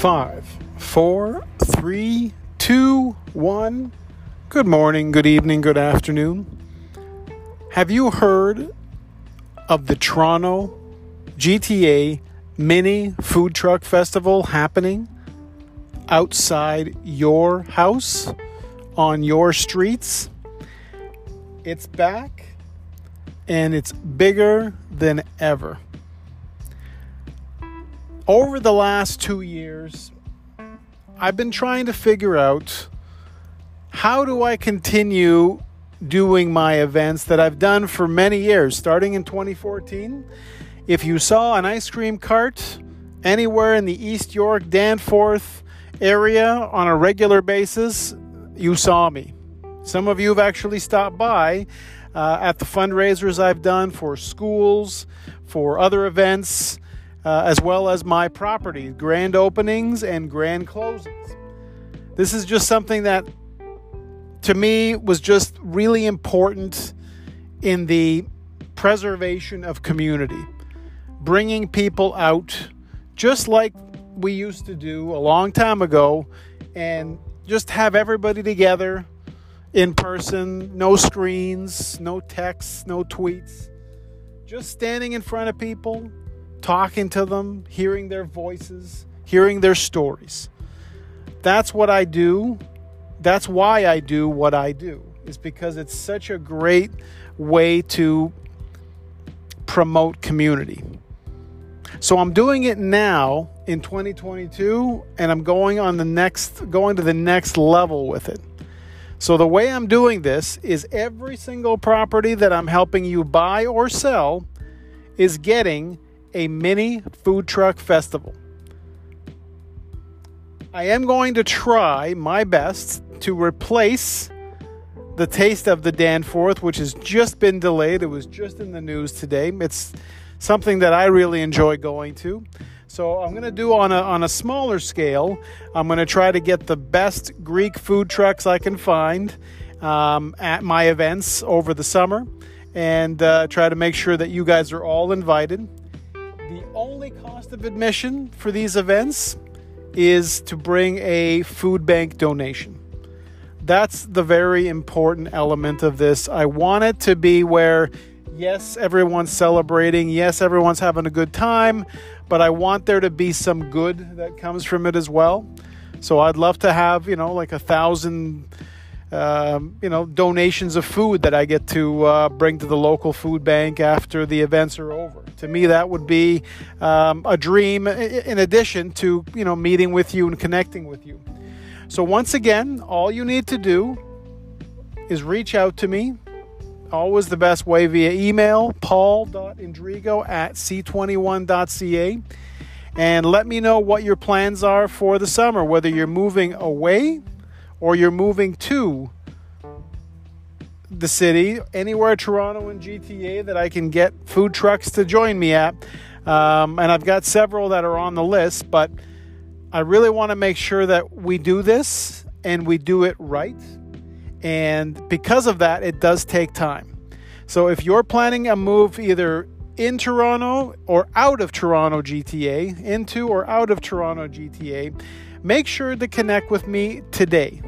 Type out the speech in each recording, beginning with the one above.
Five, four, three, two, one. Good morning, good evening, good afternoon. Have you heard of the Toronto GTA Mini Food Truck Festival happening outside your house, on your streets? It's back and it's bigger than ever over the last two years, I've been trying to figure out how do I continue doing my events that I've done for many years, starting in 2014. If you saw an ice cream cart anywhere in the East York, Danforth area on a regular basis, you saw me. Some of you have actually stopped by uh, at the fundraisers I've done for schools, for other events uh, as well as my property, grand openings and grand closings. This is just something that to me was just really important in the preservation of community, bringing people out just like we used to do a long time ago and just have everybody together in person, no screens, no texts, no tweets, just standing in front of people talking to them, hearing their voices, hearing their stories. That's what I do. That's why I do what I do, is because it's such a great way to promote community. So I'm doing it now in 2022 and I'm going on the next going to the next level with it. So the way I'm doing this is every single property that I'm helping you buy or sell is getting a mini food truck festival. I am going to try my best to replace the taste of the Danforth, which has just been delayed. It was just in the news today. It's something that I really enjoy going to. So I'm going to do on a on a smaller scale. I'm going to try to get the best Greek food trucks I can find um, at my events over the summer, and uh, try to make sure that you guys are all invited. The only cost of admission for these events is to bring a food bank donation. That's the very important element of this. I want it to be where, yes, everyone's celebrating, yes, everyone's having a good time, but I want there to be some good that comes from it as well. So I'd love to have, you know, like a thousand um, you know, donations of food that I get to uh, bring to the local food bank after the events are over. To me, that would be um, a dream. In addition to you know meeting with you and connecting with you. So once again, all you need to do is reach out to me. Always the best way via email, paul.indrigo at c21.ca. And let me know what your plans are for the summer, whether you're moving away or you're moving to the city, anywhere Toronto and GTA that I can get food trucks to join me at. Um, and I've got several that are on the list, but I really want to make sure that we do this and we do it right. And because of that, it does take time. So if you're planning a move either in Toronto or out of Toronto GTA, into or out of Toronto GTA, make sure to connect with me today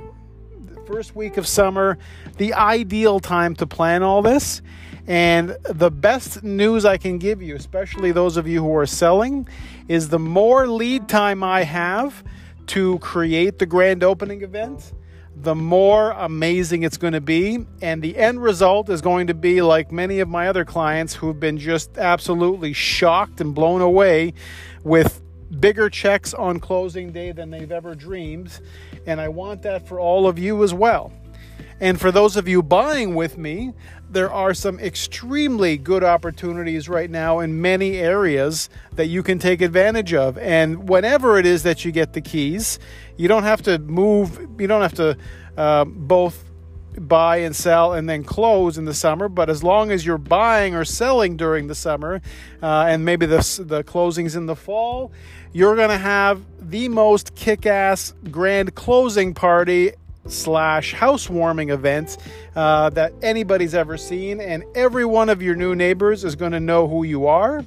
first week of summer, the ideal time to plan all this. And the best news I can give you, especially those of you who are selling, is the more lead time I have to create the grand opening event, the more amazing it's going to be. And the end result is going to be like many of my other clients who've been just absolutely shocked and blown away with bigger checks on closing day than they've ever dreamed. And I want that for all of you as well. And for those of you buying with me, there are some extremely good opportunities right now in many areas that you can take advantage of. And whenever it is that you get the keys, you don't have to move, you don't have to uh, both buy and sell and then close in the summer. But as long as you're buying or selling during the summer, uh, and maybe the the closings in the fall, you're gonna have the most kick-ass grand closing party slash housewarming event uh, that anybody's ever seen, and every one of your new neighbors is to know who you are.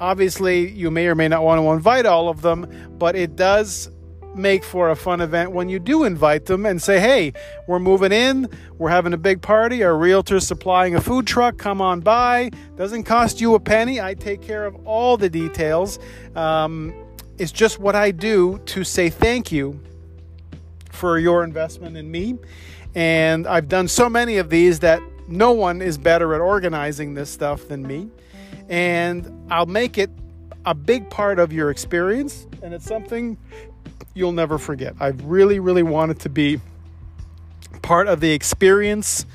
Obviously, you may or may not want to invite all of them, but it does make for a fun event when you do invite them and say, hey, we're moving in, we're having a big party, our realtor's supplying a food truck, come on by. Doesn't cost you a penny. I take care of all the details. Um, it's just what I do to say thank you for your investment in me. And I've done so many of these that no one is better at organizing this stuff than me. And I'll make it a big part of your experience. And it's something you'll never forget. I really, really want it to be part of the experience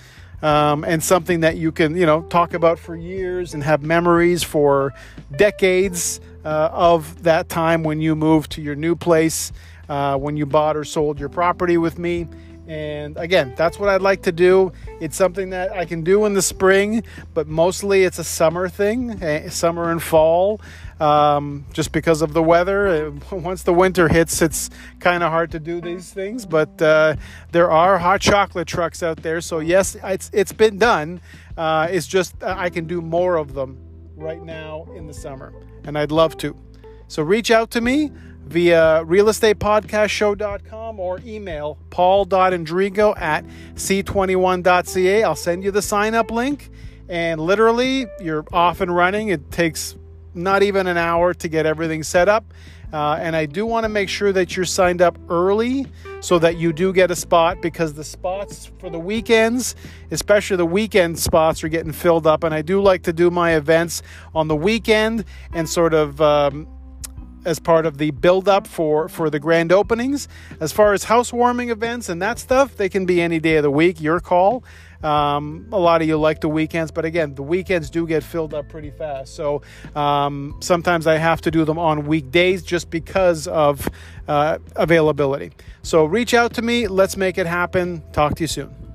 um, and something that you can, you know, talk about for years and have memories for decades uh, of that time when you moved to your new place, uh, when you bought or sold your property with me. And again, that's what I'd like to do. It's something that I can do in the spring, but mostly it's a summer thing, eh, summer and fall, um, just because of the weather. Once the winter hits, it's kind of hard to do these things. But uh, there are hot chocolate trucks out there, so yes, it's it's been done. Uh, it's just uh, I can do more of them right now in the summer, and I'd love to. So reach out to me via realestatepodcastshow.com or email paul.andrigo at c21.ca. I'll send you the sign up link and literally you're off and running. It takes not even an hour to get everything set up. Uh, and I do want to make sure that you're signed up early so that you do get a spot because the spots for the weekends, especially the weekend spots, are getting filled up. And I do like to do my events on the weekend and sort of. Um, as part of the build up for for the grand openings. As far as housewarming events and that stuff, they can be any day of the week. Your call. Um, a lot of you like the weekends, but again, the weekends do get filled up pretty fast. So um, sometimes I have to do them on weekdays just because of uh, availability. So reach out to me. Let's make it happen. Talk to you soon.